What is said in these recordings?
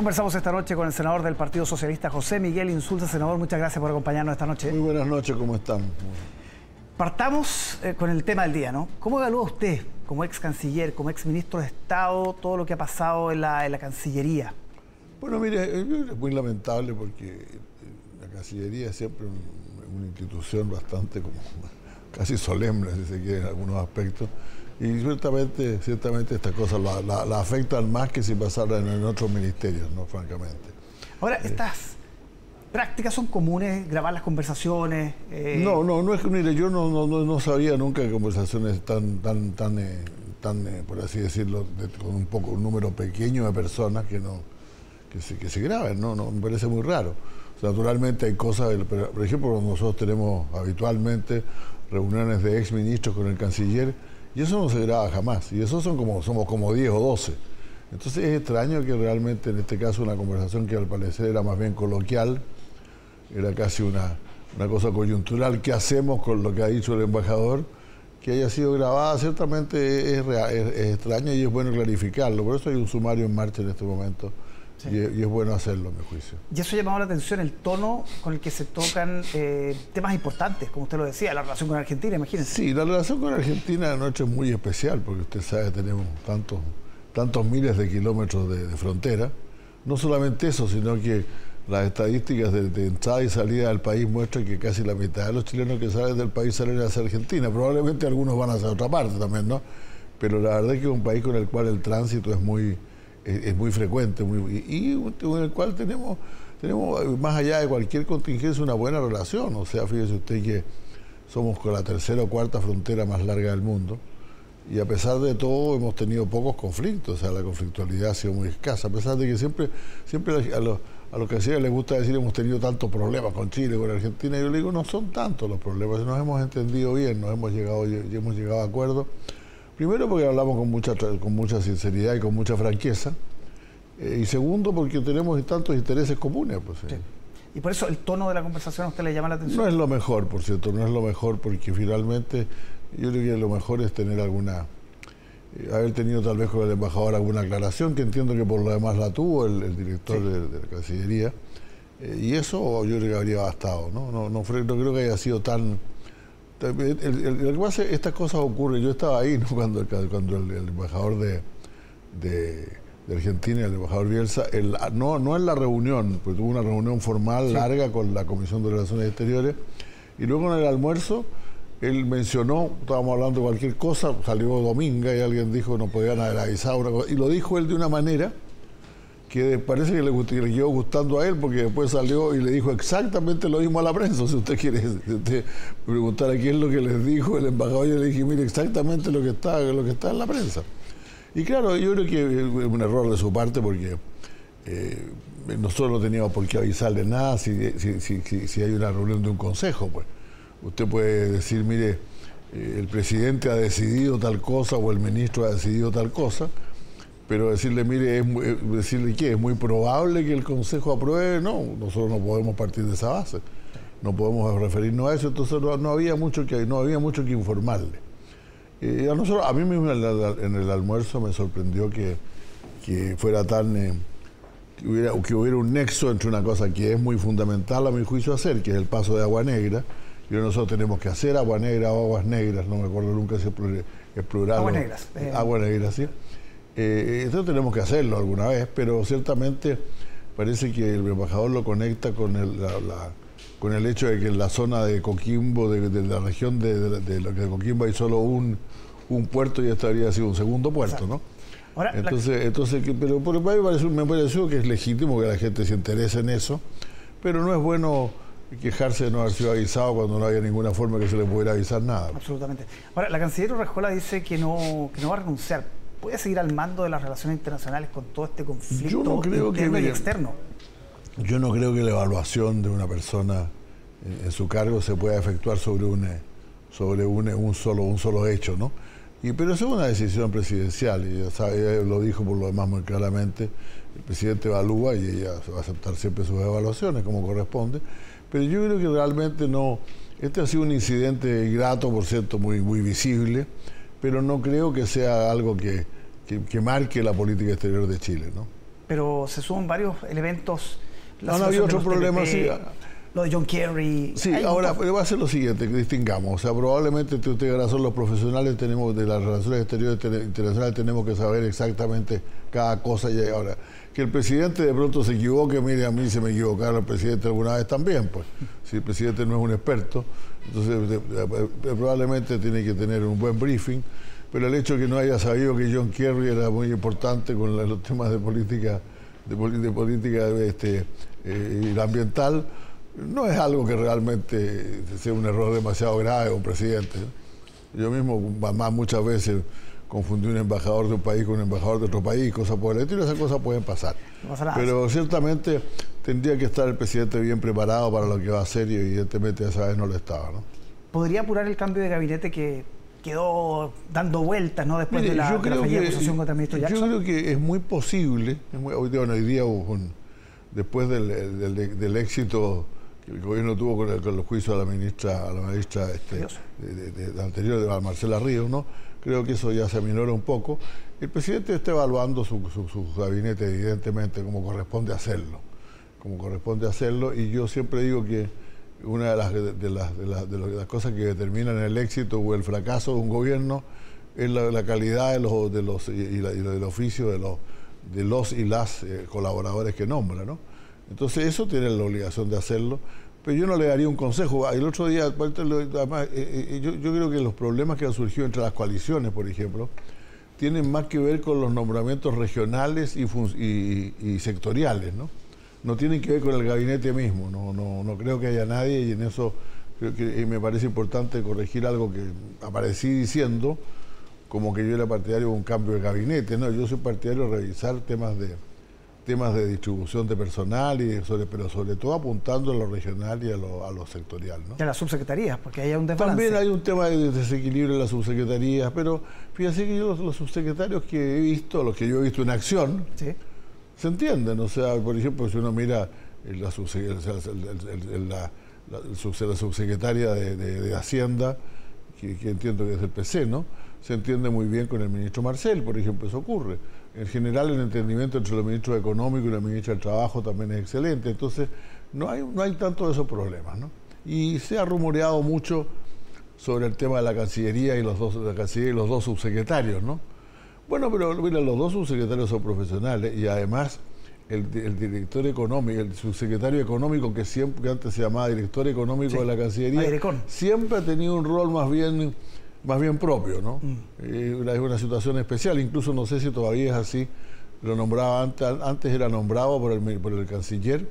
Conversamos esta noche con el senador del Partido Socialista, José Miguel Insulza. Senador, muchas gracias por acompañarnos esta noche. Muy buenas noches, ¿cómo están? Partamos eh, con el tema del día, ¿no? ¿Cómo evalúa usted, como ex canciller, como ex ministro de Estado, todo lo que ha pasado en la, Cancillería? Bueno, mire, es muy lamentable porque la Cancillería es siempre una institución bastante como casi solemne, si se quiere, en algunos aspectos. Y ciertamente, ciertamente estas cosas la, afectan más que si pasaran en otros ministerios, ¿no? Francamente. Ahora, eh. estas prácticas son comunes, grabar las conversaciones. Eh. No, no, no es que, mire, yo no, no, no, sabía nunca que conversaciones tan, tan, tan, eh, tan por así decirlo, con un poco, un número pequeño de personas que no, que se, que se graben, ¿no? no me parece muy raro. naturalmente hay cosas, por ejemplo, nosotros tenemos habitualmente reuniones de ex ministros con el canciller y eso no se graba jamás. Y eso son como, somos como 10 o 12. Entonces es extraño que realmente en este caso una conversación que al parecer era más bien coloquial, era casi una, una cosa coyuntural, ¿qué hacemos con lo que ha dicho el embajador? Que haya sido grabada, ciertamente es, es, extraño y es bueno clarificarlo. Por eso hay un sumario en marcha en este momento. Y, es, bueno hacerlo, a mi juicio. Y eso llamado la atención, el tono con el que se tocan eh, temas importantes, como usted lo decía, la relación con Argentina, imagínense. Sí, la relación con Argentina anoche es muy especial, porque usted sabe, tenemos tantos, tantos miles de kilómetros de, frontera. No solamente eso, sino que las estadísticas de, entrada y salida del país muestran que casi la mitad de los chilenos que salen del país salen hacia Argentina. Probablemente algunos van hacia otra parte también, ¿no? Pero la verdad es que es un país con el cual el tránsito es muy es, muy frecuente muy, y, con el cual tenemos, tenemos, más allá de cualquier contingencia, una buena relación. O sea, fíjese usted que somos con la tercera o cuarta frontera más larga del mundo y a pesar de todo hemos tenido pocos conflictos, o sea, la conflictualidad ha sido muy escasa, a pesar de que siempre, siempre a los, a los cancilleres les gusta decir hemos tenido tantos problemas con Chile, con Argentina, y yo le digo, no son tantos los problemas, nos hemos entendido bien, nos hemos llegado, hemos llegado a acuerdos. Primero porque hablamos con mucha, con mucha sinceridad y con mucha franqueza. Eh, y segundo porque tenemos tantos intereses comunes. Pues, eh. Y por eso el tono de la conversación a usted le llama la atención. No es lo mejor, por cierto, no es lo mejor porque finalmente yo creo que lo mejor es tener alguna, eh, haber tenido tal vez con el embajador alguna aclaración, que entiendo que por lo demás la tuvo el, director de, la Cancillería. y eso yo creo que habría bastado, ¿no? No, no, no creo que haya sido tan lo que pasa estas cosas ocurren. Yo estaba ahí cuando, cuando el, embajador de, de, Argentina, el embajador Bielsa, no, no en la reunión, pues tuvo una reunión formal larga con la Comisión de Relaciones Exteriores, y luego en el almuerzo él mencionó, estábamos hablando de cualquier cosa, salió Dominga y alguien dijo no podían haber avisado una cosa, y lo dijo él de una manera que parece que le, le, quedó gustando a él porque después salió y le dijo exactamente lo mismo a la prensa. Si usted quiere preguntar a quién es lo que les dijo el embajador, yo le dije, mire, exactamente lo que está, lo que está en la prensa. Y claro, yo creo que es un error de su parte porque eh, nosotros no teníamos por qué avisarle nada si, si, hay una reunión de un consejo. pues Usted puede decir, mire, eh, el presidente ha decidido tal cosa o el ministro ha decidido tal cosa pero decirle, mire, es eh, decirle que es muy probable que el Consejo apruebe, no, nosotros no podemos partir de esa base, no podemos referirnos a eso, entonces no, había mucho que no había mucho que informarle. Eh, a nosotros, a mí mismo en el, almuerzo me sorprendió que, fuera tan eh, que, hubiera, que hubiera un nexo entre una cosa que es muy fundamental a mi juicio hacer, que es el paso de agua negra, y nosotros tenemos que hacer agua negra o aguas negras, no me acuerdo nunca si es plural. Aguas negras. Agua negra, sí. Eh, esto tenemos que hacerlo alguna vez, pero ciertamente parece que el embajador lo conecta con el, con el hecho de que en la zona de Coquimbo, de, la región de, de, de, Coquimbo hay solo un, un puerto y esto habría sido un segundo puerto, ¿no? entonces, entonces, pero por me pareció, me pareció que es legítimo que la gente se interese en eso, pero no es bueno quejarse de no haber sido avisado cuando no había ninguna forma que se le pudiera avisar nada. Absolutamente. Ahora, la canciller Urrejola dice que no, que no va a renunciar puede seguir al mando de las relaciones internacionales con todo este conflicto interno y externo? Yo no creo que la evaluación de una persona en, su cargo se pueda efectuar sobre un sobre un, solo un solo hecho, ¿no? Y, pero es una decisión presidencial, y ella lo dijo por lo demás muy claramente, el presidente evalúa y ella va a aceptar siempre sus evaluaciones como corresponde, pero yo creo que realmente no, este ha sido un incidente grato, por cierto, muy, muy visible, pero no creo que sea algo que, marque la política exterior de Chile, ¿no? pero se suman varios elementos. No, no había otro problema, sí. Lo de John Kerry. Sí, ahora va a ser lo siguiente, que distingamos. O sea, probablemente usted son los profesionales tenemos de las relaciones exteriores internacionales tenemos que saber exactamente cada cosa. Y ahora, que el presidente de pronto se equivoque, mire, a mí se me equivocaron el presidente alguna vez también, pues. Si el presidente no es un experto, entonces probablemente tiene que tener un buen briefing pero el hecho de que no haya sabido que John Kerry era muy importante con los temas de política de, política este, eh, ambiental no es algo que realmente sea un error demasiado grave un presidente. Yo mismo más muchas veces confundí un embajador de un país con un embajador de otro país, cosas por el estilo, esas cosas pueden pasar. Pero ciertamente tendría que estar el presidente bien preparado para lo que va a hacer y evidentemente esa vez no lo estaba. ¿no? ¿Podría apurar el cambio de gabinete que quedó dando vueltas ¿no? después de la, yo creo que, acusación contra el ministro Jackson? Yo creo que es muy posible, hoy, día después del, éxito el gobierno tuvo con, el, los juicios a la ministra, a la ministra este, de, anterior, de Marcela Ríos, ¿no? creo que eso ya se aminora un poco. El presidente está evaluando su, su gabinete, evidentemente, como corresponde hacerlo, como corresponde hacerlo, y yo siempre digo que una de las, de, las, de, las, cosas que determinan el éxito o el fracaso de un gobierno es la, calidad de los, de los y, del oficio de los, de los y las eh, colaboradores que nombra, ¿no? Entonces eso tiene la obligación de hacerlo, pero yo no le daría un consejo. El otro día, eh, eh, yo, creo que los problemas que han surgido entre las coaliciones, por ejemplo, tienen más que ver con los nombramientos regionales y sectoriales, ¿no? no tienen que ver con el gabinete mismo. No, no, no creo que haya nadie y en eso creo que me parece importante corregir algo que aparecí diciendo, como que yo era partidario de un cambio de gabinete. No, yo soy partidario de revisar temas de temas de distribución de personal y sobre, pero sobre todo apuntando a lo regional y a lo, a lo sectorial. ¿no? Y a las subsecretarías, porque hay un desbalance. También hay un tema de desequilibrio en las subsecretarías, pero fíjense que yo los, subsecretarios que he visto, los que yo he visto en acción, ¿Sí? se entienden. O sea, por ejemplo, si uno mira la, subsecretaria de, Hacienda, que, entiendo que es el PC, ¿no? Se entiende muy bien con el ministro Marcel, por ejemplo, eso ocurre. En general, el entendimiento entre los ministros económicos y la ministra del Trabajo también es excelente. Entonces, no hay, no hay tanto de esos problemas, ¿no? Y se ha rumoreado mucho sobre el tema de la Cancillería y los dos, la Cancillería y los dos subsecretarios, ¿no? Bueno, pero mira, los dos subsecretarios son profesionales y además el, director económico, el subsecretario económico que siempre antes se llamaba director económico de la Cancillería, siempre ha tenido un rol más bien más bien propio, ¿no? Mm. Eh, es una situación especial, incluso no sé si todavía es así. Lo nombraba antes, antes era nombrado por el, por el canciller,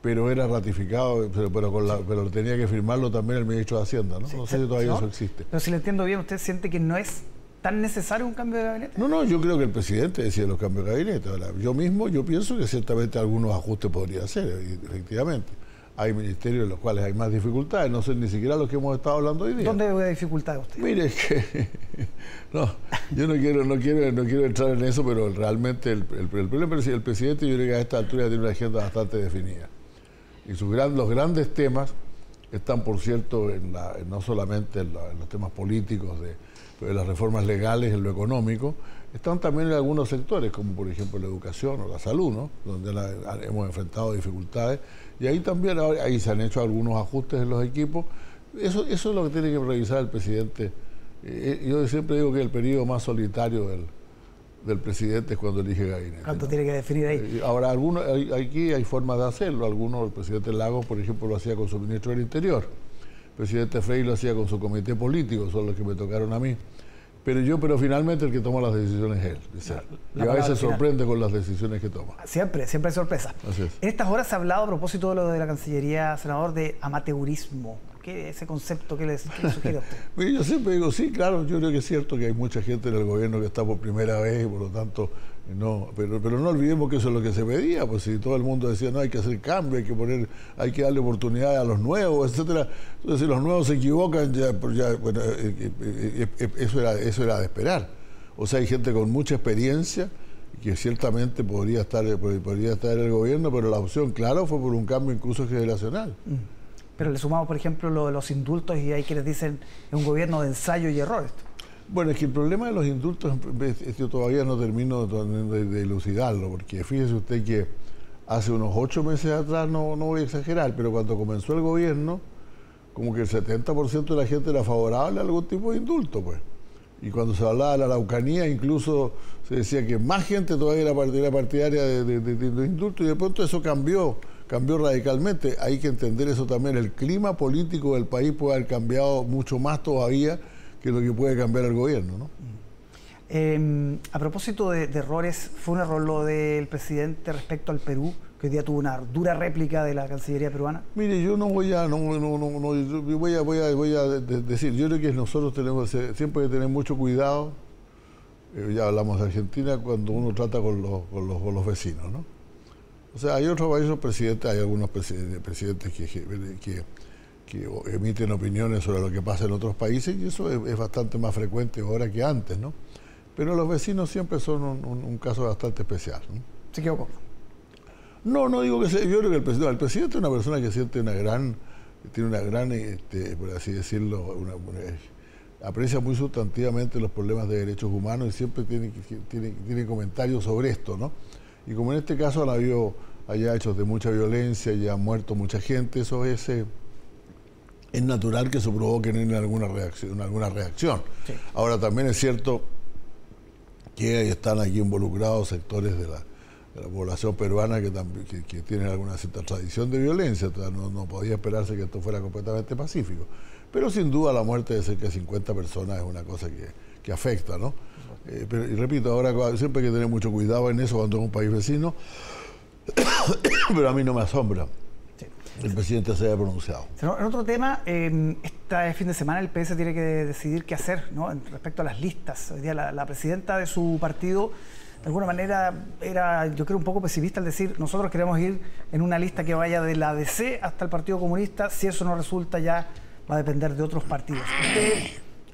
pero era ratificado, pero, pero, con la, pero tenía que firmarlo también el ministro de Hacienda, ¿no? no sé si todavía eso existe. Pero si le entiendo bien, ¿usted siente que no es tan necesario un cambio de gabinete? No, no, yo creo que el presidente decide los cambios de gabinete. yo mismo, yo pienso que ciertamente algunos ajustes podría hacer, efectivamente. Hay ministerios en los cuales hay más dificultades, no sé ni siquiera los que hemos estado hablando hoy día. ¿Dónde hay dificultades usted? Mire, es que no, yo no quiero, no quiero, no quiero entrar en eso, pero realmente el, el, el presidente yo creo que a esta altura tiene una agenda bastante definida. Y sus gran, los grandes temas están, por cierto, en la, no solamente en los temas políticos de las reformas legales en lo económico, están también en algunos sectores, como por ejemplo la educación o la salud, ¿no? donde hemos enfrentado dificultades, y ahí también ahí se han hecho algunos ajustes en los equipos. Eso, eso es lo que tiene que revisar el presidente. Eh, yo siempre digo que el periodo más solitario del, del presidente es cuando elige gabinete. ¿Cuánto tiene que definir ahí? Eh, ahora, algunos, aquí hay formas de hacerlo. Algunos, el presidente Lagos, por ejemplo, lo hacía con su ministro del Interior presidente Frey lo hacía con su comité político, son los que me tocaron a mí. Pero yo, pero finalmente el que toma las decisiones es él. y a veces sorprende con las decisiones que toma. Siempre, siempre hay sorpresa. En estas horas se ha hablado a propósito de lo de la Cancillería, senador, de amateurismo. ¿Qué ese concepto que le, sugiere a usted? yo siempre digo, sí, claro, yo creo que es cierto que hay mucha gente en el gobierno que está por primera vez y por lo tanto no, pero, pero no olvidemos que eso es lo que se pedía, pues si todo el mundo decía, no, hay que hacer cambio, hay que poner, hay que darle oportunidades a los nuevos, etcétera. Entonces, si los nuevos se equivocan, ya, pues ya bueno, eh, eh, eh, eso, era, eso era de esperar. O sea, hay gente con mucha experiencia que ciertamente podría estar, podría estar en el gobierno, pero la opción, claro, fue por un cambio incluso generacional. Mm. Pero le sumamos, por ejemplo, lo de los indultos y hay quienes dicen es un gobierno de ensayo y error. Bueno, es que el problema de los indultos, yo todavía no termino de, de, elucidarlo, porque fíjese usted que hace unos ocho meses atrás, no, no voy a exagerar, pero cuando comenzó el gobierno, como que el 70% de la gente era favorable a algún tipo de indulto, pues. Y cuando se hablaba de la Araucanía, incluso se decía que más gente todavía era partidaria de, de, indulto, y de pronto eso cambió, cambió radicalmente. Hay que entender eso también. El clima político del país puede haber cambiado mucho más todavía que lo que puede cambiar el gobierno, ¿no? Em, a propósito de, errores, ¿fue un error lo del presidente respecto al Perú, que hoy día tuvo una dura réplica de la Cancillería peruana? Mire, yo no voy a, no, no, no, voy a, voy a, voy a decir, yo creo que nosotros tenemos siempre que tener mucho cuidado, eh, ya hablamos de Argentina, cuando uno trata con los, con los, con los vecinos, ¿no? O sea, hay otros países presidentes, hay algunos presidentes que, que que emiten opiniones sobre lo que pasa en otros países y eso es, bastante más frecuente ahora que antes, ¿no? Pero los vecinos siempre son un, caso bastante especial. ¿no? ¿Se equivocó? No, no digo que sea, yo creo que el presidente, el presidente es una persona que siente una gran, tiene una gran, este, por así decirlo, aprecia muy sustantivamente los problemas de derechos humanos y siempre tiene, tiene, tiene comentarios sobre esto, ¿no? Y como en este caso han habido haya hechos de mucha violencia y ha muerto mucha gente, eso es... Eh, es natural que se provoque en alguna reacción. Alguna reacción. Ahora también es cierto que están aquí involucrados sectores de la, población peruana que, también, que, tienen alguna cierta tradición de violencia. No, no, podía esperarse que esto fuera completamente pacífico. Pero sin duda la muerte de cerca de 50 personas es una cosa que, afecta, ¿no? Eh, y repito, ahora siempre hay que tener mucho cuidado en eso cuando es un país vecino, pero a mí no me asombra el presidente se haya pronunciado. En otro tema, este fin de semana el PS tiene que decidir qué hacer ¿no? respecto a las listas. Hoy día la, presidenta de su partido, de alguna manera, era, yo creo, un poco pesimista al decir, nosotros queremos ir en una lista que vaya de la DC hasta el Partido Comunista. Si eso no resulta, ya va a depender de otros partidos. ¿Usted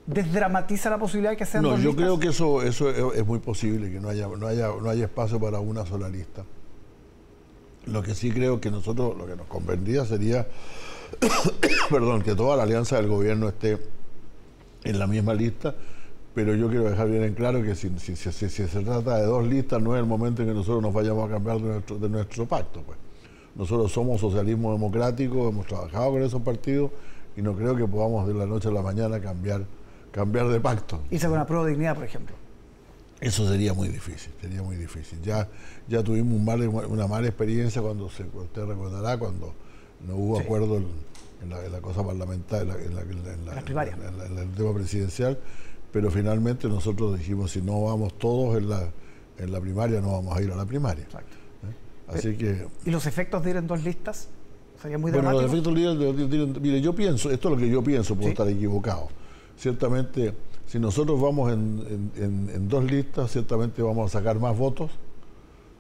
desdramatiza la posibilidad de que sean No, yo creo que eso, eso es muy posible, que no haya, no, haya, no haya espacio para una sola lista. Lo que sí creo que nosotros, lo que nos convendría sería, perdón, que toda la alianza del gobierno esté en la misma lista, pero yo quiero dejar bien en claro que si, se trata de dos listas, no es el momento en que nosotros nos vayamos a cambiar de nuestro, de nuestro pacto. Pues. Nosotros somos socialismo democrático, hemos trabajado con esos partidos y no creo que podamos de la noche a la mañana cambiar, cambiar de pacto. ¿Y con la prueba de dignidad, por ejemplo? Eso sería muy difícil, sería muy difícil. Ya, ya tuvimos una mala experiencia cuando se, usted recordará cuando no hubo acuerdo en, la, cosa parlamentaria, en, en, el tema presidencial, pero finalmente nosotros dijimos si no vamos todos en la, en la primaria, no vamos a ir a la primaria. Exacto. ¿Eh? Así que. ¿Y los efectos de ir en dos listas? Sería muy bueno, los efectos de ir, mire, yo pienso, esto es lo que yo pienso, puedo estar equivocado. Ciertamente si nosotros vamos en, dos listas, ciertamente vamos a sacar más votos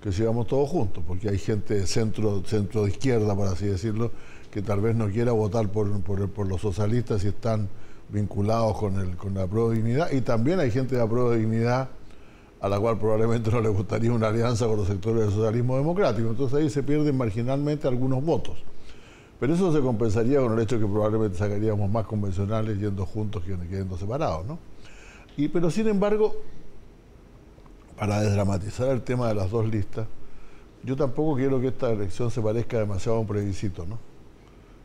que si vamos todos juntos, porque hay gente de centro, centro de izquierda, por así decirlo, que tal vez no quiera votar por, los socialistas y están vinculados con, el, con la prueba de dignidad, y también hay gente de la prueba de dignidad a la cual probablemente no le gustaría una alianza con los sectores del socialismo democrático. Entonces ahí se pierden marginalmente algunos votos. Pero eso se compensaría con el hecho de que probablemente sacaríamos más convencionales yendo juntos que yendo separados, ¿no? Y, pero sin embargo, para desdramatizar el tema de las dos listas, yo tampoco quiero que esta elección se parezca demasiado a un plebiscito, ¿no?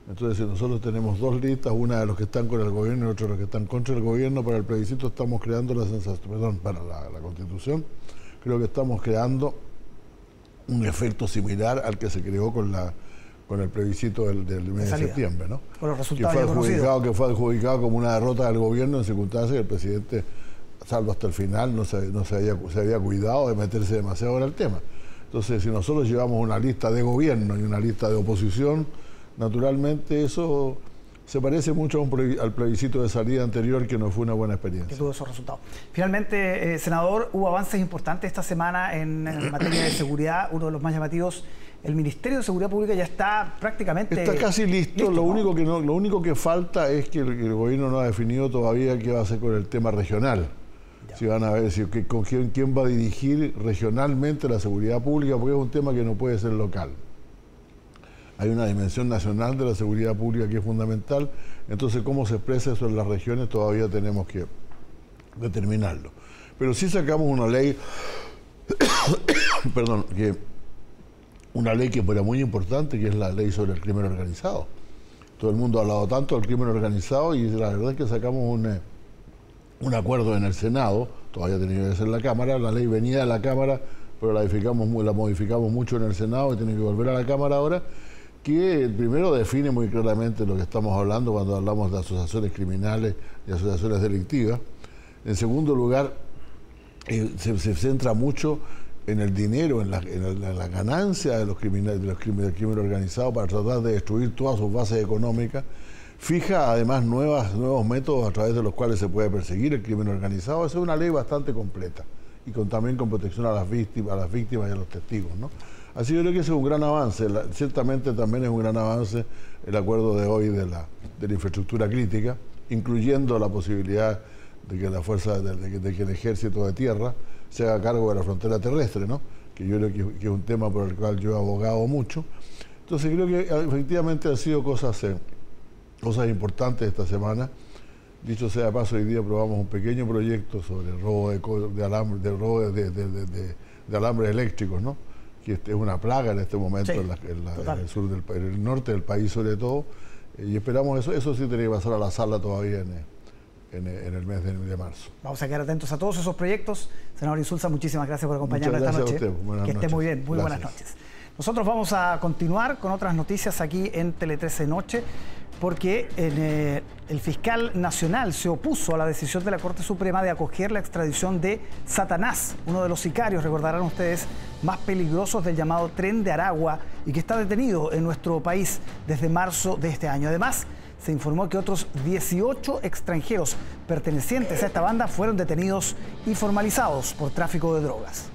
Entonces, si nosotros tenemos dos listas, una de los que están con el gobierno y otra de los que están contra el gobierno, para el plebiscito estamos creando la sensación, perdón, para la, constitución, creo que estamos creando un efecto similar al que se creó con la con el plebiscito del, mes de septiembre, ¿no? Con los resultados que fue adjudicado, que fue adjudicado como una derrota del gobierno en circunstancias que el presidente salvo hasta el final, no, se, no se, había, se había cuidado de meterse demasiado en el tema. Entonces, si nosotros llevamos una lista de gobierno y una lista de oposición, naturalmente eso se parece mucho al plebiscito de salida anterior que no fue una buena experiencia. Que tuvo esos resultados. Finalmente, eh, senador, hubo avances importantes esta semana en, materia de seguridad, uno de los más llamativos. El Ministerio de Seguridad Pública ya está prácticamente... Está casi listo, lo, único que no, lo único que falta es que el gobierno no ha definido todavía qué va a hacer con el tema regional si van a ver si, con quién, quién va a dirigir regionalmente la seguridad pública, porque es un tema que no puede ser local. Hay una dimensión nacional de la seguridad pública que es fundamental, entonces cómo se expresa eso en las regiones todavía tenemos que, determinarlo. Pero sí sacamos una ley, perdón, que una ley que era muy importante, que es la ley sobre el crimen organizado. Todo el mundo ha hablado tanto del crimen organizado y la verdad es que sacamos un, eh, un acuerdo en el Senado, todavía tenía que ser la Cámara, la ley venía de la Cámara, pero la modificamos, la modificamos mucho en el Senado y tiene que volver a la Cámara ahora, que primero define muy claramente lo que estamos hablando cuando hablamos de asociaciones criminales y asociaciones delictivas. En segundo lugar, eh, se, centra mucho en el dinero, en la, ganancia de los criminales, del crimen organizado para tratar de destruir todas sus bases económicas. Fija además nuevas, nuevos métodos a través de los cuales se puede perseguir el crimen organizado. es una ley bastante completa y con, también con protección a las víctimas, a las víctimas y a los testigos. ¿no? Así que creo que ese es un gran avance. ciertamente también es un gran avance el acuerdo de hoy de la, de la infraestructura crítica, incluyendo la posibilidad de que la fuerza, de, que el ejército de tierra se haga cargo de la frontera terrestre, ¿no? que yo creo que, es un tema por el cual yo he abogado mucho. Entonces creo que efectivamente han sido cosas, eh, cosas importantes esta semana. Dicho sea de paso, hoy día probamos un pequeño proyecto sobre robo de, de alambre, de robo de, de, alambres eléctricos, ¿no? Que es una plaga en este momento en, el sur del en el norte del país sobre todo, eh, y esperamos eso, eso sí tiene que pasar a la sala todavía en, en, el mes de, marzo. Vamos a quedar atentos a todos esos proyectos. Senador Insulza, muchísimas gracias por acompañarnos esta noche. que esté muy bien, muy buenas noches. Nosotros vamos a continuar con otras noticias aquí en Tele 13 Noche porque eh, el fiscal nacional se opuso a la decisión de la Corte Suprema de acoger la extradición de Satanás, uno de los sicarios, recordarán ustedes, más peligrosos del llamado Tren de Aragua y que está detenido en nuestro país desde marzo de este año. Además, se informó que otros 18 extranjeros pertenecientes a esta banda fueron detenidos y formalizados por tráfico de drogas.